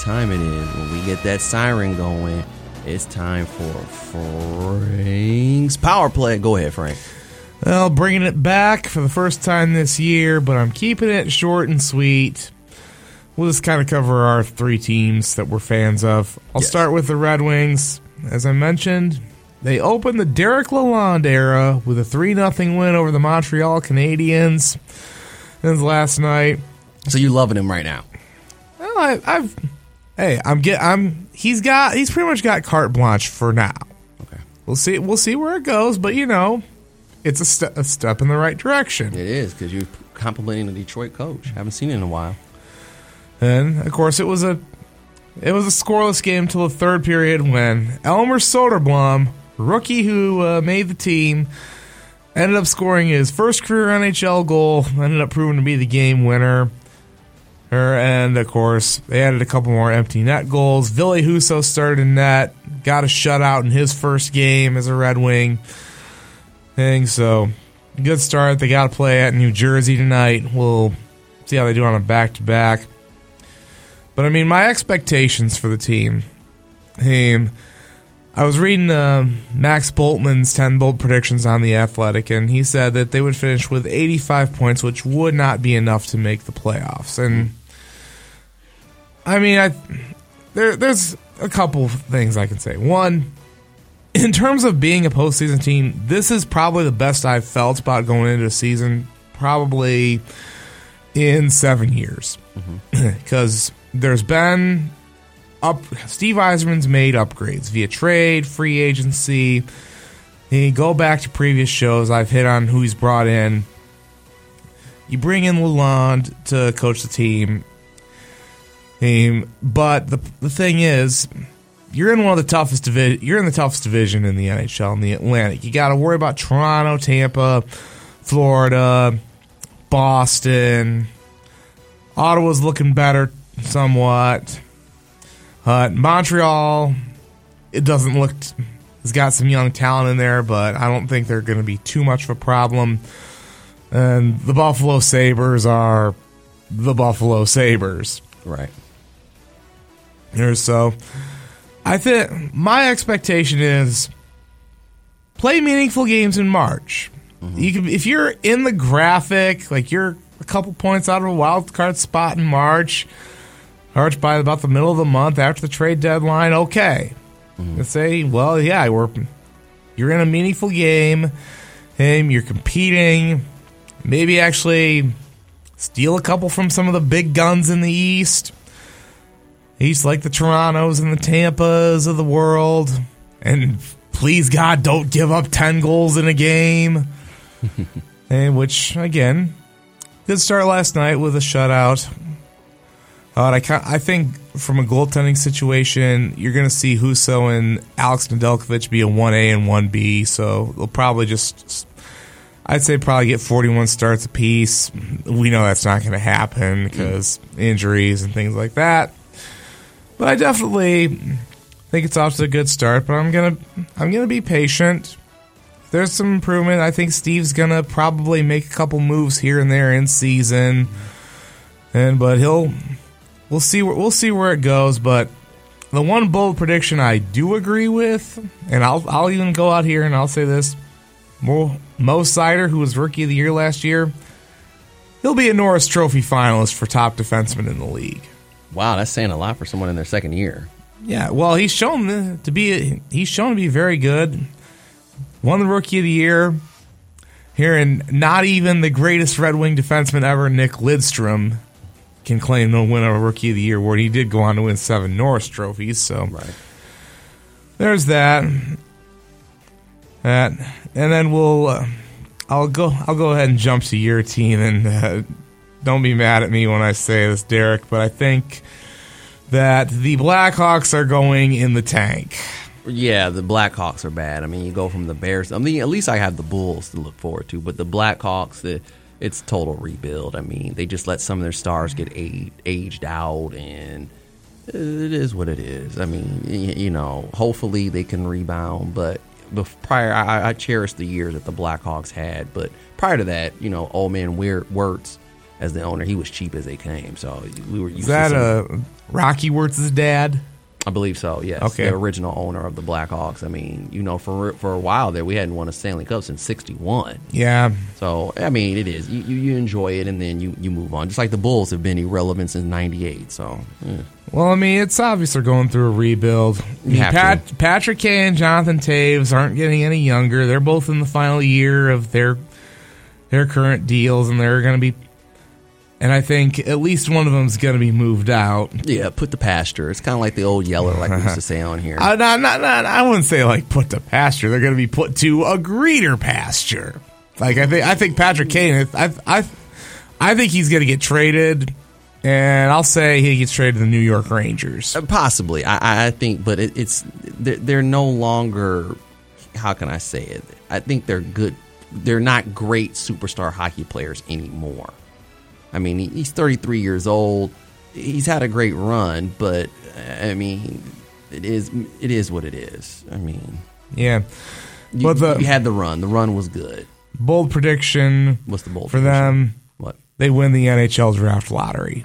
Time it is. When we get that siren going, it's time for Frank's Power Play. Go ahead, Frank. Well, bringing it back for the first time this year, but I'm keeping it short and sweet. We'll just kind of cover our three teams that we're fans of. I'll Yes. start with the Red Wings. As I mentioned, they opened the Derek Lalonde era with a 3 0 win over the Montreal Canadiens. Was last night. So you're loving him right now. Well, I, I've, hey, I'm get, I'm. He's got, he's pretty much got carte blanche for now. Okay. We'll see, we'll see where it goes, but you know, it's a, ste- a step in the right direction. It is because you're complimenting the Detroit coach. Haven't seen it in a while. And of course, it was a, it was a scoreless game till the third period when Elmer Soderblom, rookie who uh, made the team, ended up scoring his first career NHL goal. Ended up proving to be the game winner. And of course, they added a couple more empty net goals. Ville Husso started in net, got a shutout in his first game as a Red Wing. Thing so, good start. They got to play at New Jersey tonight. We'll see how they do on a back to back. But I mean, my expectations for the team. Um, I was reading uh, Max Bultman's 10 bold predictions on The Athletic, and he said that they would finish with 85 points, which would not be enough to make the playoffs. And I mean, I there there's a couple things I can say. One, in terms of being a postseason team, this is probably the best I've felt about going into a season, probably in seven years, mm-hmm. because there's been up. Steve Yzerman's made upgrades via trade, free agency. You go back to previous shows. I've hit on who he's brought in. You bring in Lalonde to coach the team. Um, but the the thing is, you're in one of the toughest divi- You're in the toughest division in the NHL in the Atlantic. You got to worry about Toronto, Tampa, Florida, Boston. Ottawa's looking better somewhat. Uh, Montreal, it doesn't look. It's got some young talent in there, but I don't think they're going to be too much of a problem. And the Buffalo Sabres are the Buffalo Sabres. Right. Or so. I think my expectation is play meaningful games in March. Mm-hmm. You can, if you're in the graphic, like you're a couple points out of a wild card spot in March, March by about the middle of the month after the trade deadline, okay. Mm-hmm. Let's say, well, yeah, we're you're in a meaningful game, and you're competing. Maybe actually steal a couple from some of the big guns in the East. East like the Torontos and the Tampas of the world. And please God, don't give up 10 goals in a game. and which, again, good start last night with a shutout. Uh, I, I think from a goaltending situation, you're going to see Husso and Alex Nedeljkovic be a 1A and 1B. So they'll probably just, I'd say, probably get 41 starts apiece. We know that's not going to happen because injuries and things like that. But I definitely think it's off to a good start. But I'm gonna I'm gonna be patient. There's some improvement. I think Steve's gonna probably make a couple moves here and there in season, and but he'll we'll see where we'll see where it goes. But the one bold prediction I do agree with, and I'll I'll even go out here and I'll say this: Mo, Mo Seider, who was Rookie of the Year last year, he'll be a Norris Trophy finalist for top defenseman in the league. Wow, that's saying a lot for someone in their second year. Yeah, well, he's shown to be he's shown to be very good. Won the rookie of the year. here, and not even the greatest Red Wing defenseman ever, Nick Lidstrom, can claim no win of Rookie of the Year award. He did go on to win seven Norris trophies, so Right. there's that. That, and then we'll. Uh, I'll go. I'll go ahead and jump to your team, and uh, don't be mad at me when I say this, Derek. But I think that the Blackhawks are going in the tank. Yeah, the Blackhawks are bad. I mean, you go from the Bears. I mean, at least I have the Bulls to look forward to, but the Blackhawks, the, it's total rebuild. I mean, they just let some of their stars get a- aged out, and it is what it is. I mean, you know, hopefully they can rebound, but prior, I, I cherish the years that the Blackhawks had, but prior to that, you know, old man Weir- Wirtz as the owner, he was cheap as they came, so we were used Is that to some- uh, Rocky Wirtz's dad? I believe so. Yes. Okay. The original owner of the Blackhawks. I mean, you know, for for a while there, we hadn't won a Stanley Cup since '61. Yeah, So I mean, it is you, you, enjoy it and then you, you move on. Just like the Bulls have been irrelevant since '98. So yeah. Well, I mean, it's obvious they're going through a rebuild. Pat, Patrick Kay and Jonathan Toews aren't getting any younger. They're both in the final year of their their current deals, and they're going to be. And I think at least one of them's going to be moved out. yeah, put the pasture. It's kind of like the old yeller, like we used to say on here. Uh, not, not, not, I wouldn't say like put to pasture. They're going to be put to a greener pasture. Like I think, I think Patrick Kane. I, I, I think he's going to get traded, and I'll say he gets traded to the New York Rangers. Uh, Possibly, I- I, I think, but it, it's they're, they're no longer. How can I say it? I think they're good. They're not great superstar hockey players anymore. I mean, he's 33 years old. He's had a great run, but I mean, it is it is what it is. I mean, Yeah, you, But the- you had the run. The run was good. bold prediction What's the bold for prediction? them? What? They win the NHL draft lottery.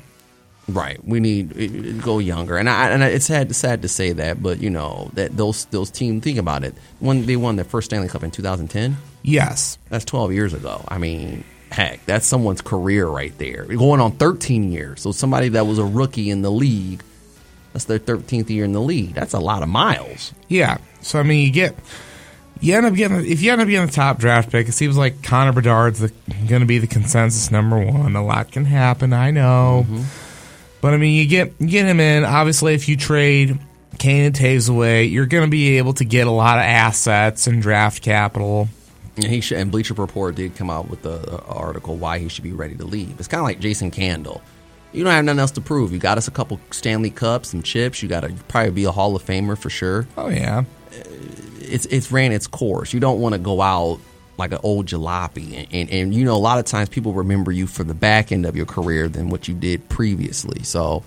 Right. We need go younger, and I, and I, it's sad sad to say that, but you know that those those teams. Think about it. When they won their first Stanley Cup in 2010, Yes, that's 12 years ago. I mean, heck, that's someone's career right there. Going on 13 years. So somebody that was a rookie in the league, that's their 13th year in the league. That's a lot of miles. yeah. So I mean, you get you end up getting if you end up getting the top draft pick. It seems like Connor Bedard's going to be the consensus number one. A lot can happen, I know, mm-hmm. but I mean, you get you get him in. Obviously, if you trade Kane and Toews away, you're going to be able to get a lot of assets and draft capital. And he should, and Bleacher Report did come out with the uh, article why he should be ready to leave. It's kind of like Jason Candle. You don't have nothing else to prove. You got us a couple Stanley Cups, some chips. You got to probably be a Hall of Famer for sure. Oh yeah, uh, it's it's ran its course. You don't want to go out like an old jalopy, and, and and you know a lot of times people remember you for the back end of your career than what you did previously. So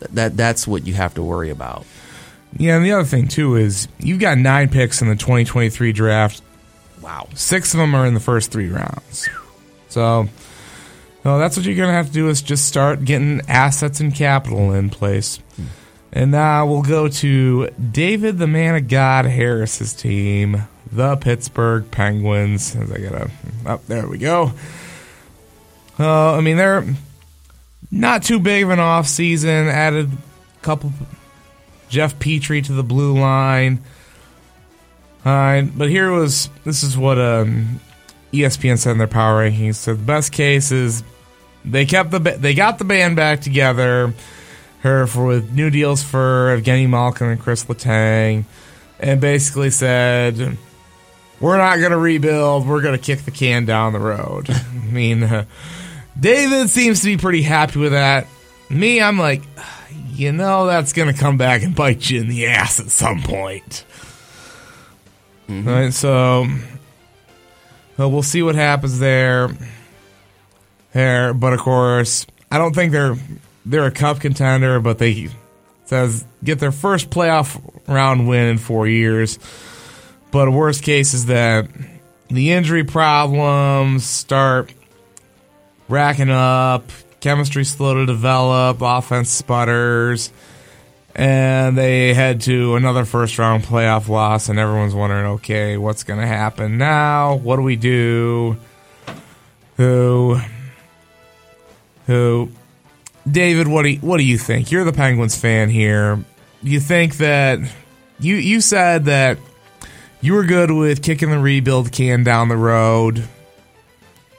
that that's what you have to worry about. yeah. And the other thing too is you've got nine picks in the 2023 draft. Wow. Six of them are in the first three rounds. So, well, that's what you're going to have to do is just start getting assets and capital in place. And now we'll go to David, the man of God, Harris's team, the Pittsburgh Penguins. As I gotta, oh, there we go. Uh, I mean, they're not too big of an off season. Added a couple, Jeff Petry to the blue line. But here was this is what um, ESPN said in their power rankings. So the best case is they kept the they got the band back together. Her for with new deals for Evgeny Malkin and Chris Letang, and basically said, "We're not going to rebuild. We're going to kick the can down the road." I mean, uh, David seems to be pretty happy with that. Me, I'm like, you know, that's going to come back and bite you in the ass at some point. Mm-hmm. All right, so well, we'll see what happens there. There, but of course, I don't think they're they're a cup contender, but they says get their first playoff round win in four years. But worst case is that the injury problems start racking up, chemistry slow to develop, offense sputters and they head to another first round playoff loss, and everyone's wondering, okay, what's going to happen now? What do we do? Who? Who? David, what do you, what do you think? You're the Penguins fan here. You think that you you said that you were good with kicking the rebuild can down the road,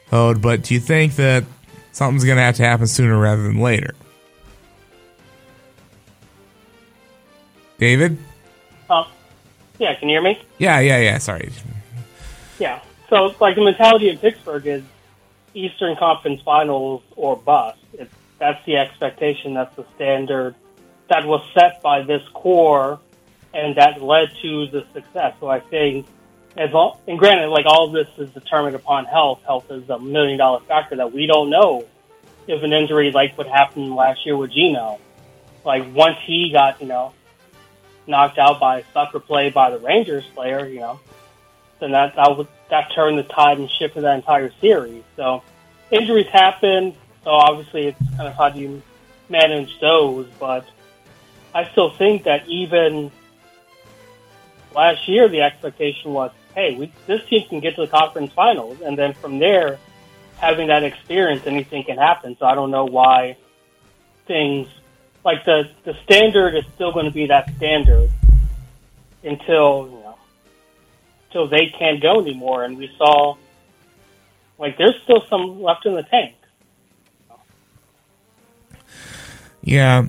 but do you think that something's going to have to happen sooner rather than later? David? Oh, yeah. Can you hear me? Yeah, yeah, yeah. Sorry. Yeah. So, like the mentality in Pittsburgh is Eastern Conference Finals or bust. It's, that's the expectation. That's the standard that was set by this core, and that led to the success. So I think, as all, and granted, like all of this is determined upon health. Health is a million dollar factor that we don't know if an injury like what happened last year with Geno. Like once he got, you know, knocked out by a sucker play by the Rangers player, you know, then that that, would, that turned the tide and shifted that entire series. So injuries happen. So obviously, it's kind of how do you manage those. But I still think that even last year, the expectation was, hey, we, this team can get to the conference finals, and then from there, having that experience, anything can happen. So I don't know why things like the the standard is still going to be that standard until you know until they can't go anymore. And we saw like there's still some left in the tank. Yeah.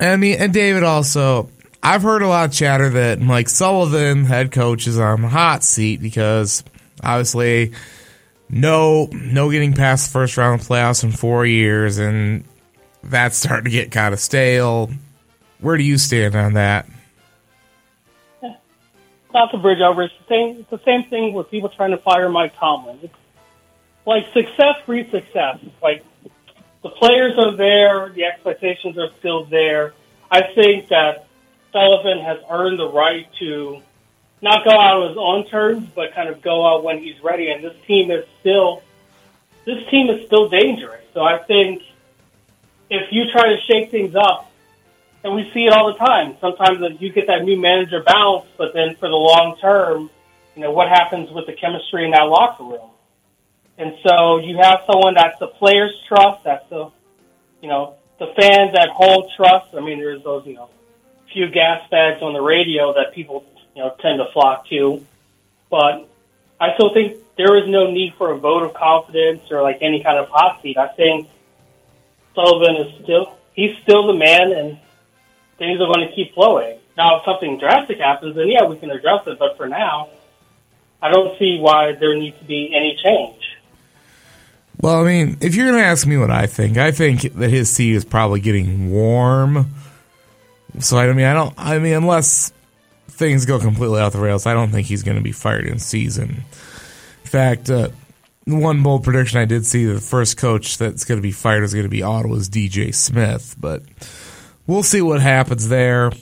I mean, and David also, I've heard a lot of chatter that Mike Sullivan, head coach, is on the hot seat because obviously no no getting past the first round of playoffs in four years, and that's starting to get kind of stale. Where do you stand on that? Not the bridge over. It's the same. It's the same thing with people trying to fire Mike Tomlin. It's like success breeds success. Like the players are there, the expectations are still there. I think that Sullivan has earned the right to not go out on his own terms, but kind of go out when he's ready. And this team is still, this team is still dangerous. So I think if you try to shake things up, and we see it all the time. Sometimes you get that new manager bounce, but then for the long term, you know what happens with the chemistry in that locker room. And so you have someone that's the players trust, that's the, you know, the fans at home trust. I mean, there's those, you know, few gas bags on the radio that people, you know, tend to flock to. But I still think there is no need for a vote of confidence or like any kind of hot seat. I think Sullivan is still, he's still the man and things are going to keep flowing. Now, if something drastic happens, then yeah, we can address it. But for now, I don't see why there needs to be any change. Well, I mean, if you're going to ask me what I think, I think that his seat is probably getting warm. So I mean, I don't. I mean, unless things go completely off the rails, I don't think he's going to be fired in season. In fact, uh, one bold prediction I did see: the first coach that's going to be fired is going to be Ottawa's DJ Smith. But we'll see what happens there.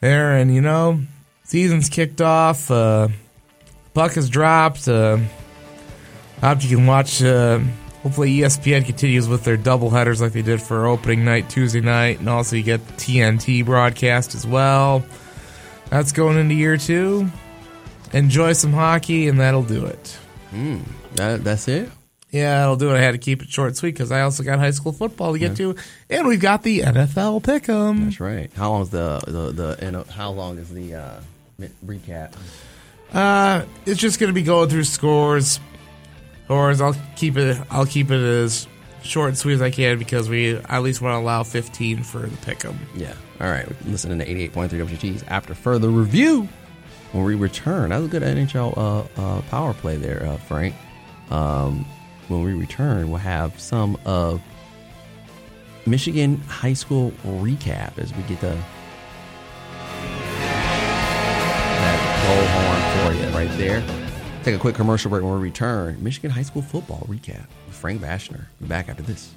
There, and you know, season's kicked off. Uh, puck has dropped. Uh, I hope you can watch. Uh, hopefully, ESPN continues with their double headers like they did for opening night Tuesday night, and also you get the TNT broadcast as well. That's going into year two. Enjoy some hockey, and that'll do it. Mm, that, that's it. Yeah, that'll do it. I had to keep it short and sweet because I also got high school football to get yeah. to, and we've got the NFL pick'em. That's right. How long is the the the? How long is the uh, recap? Uh, it's just going to be going through scores, or I'll keep it. I'll keep it as short and sweet as I can because we at least want to allow 15 for the pick'em. Yeah. All right. Listen to 88.3 WGTs after further review. When we return, that was a good NHL uh, uh, power play there, uh, Frank. Um, when we return, we'll have some of Michigan high school recap as we get the that goal horn for you right there. Take a quick commercial break when we return. Michigan high school football recap with Frank Bashner. Be back after this.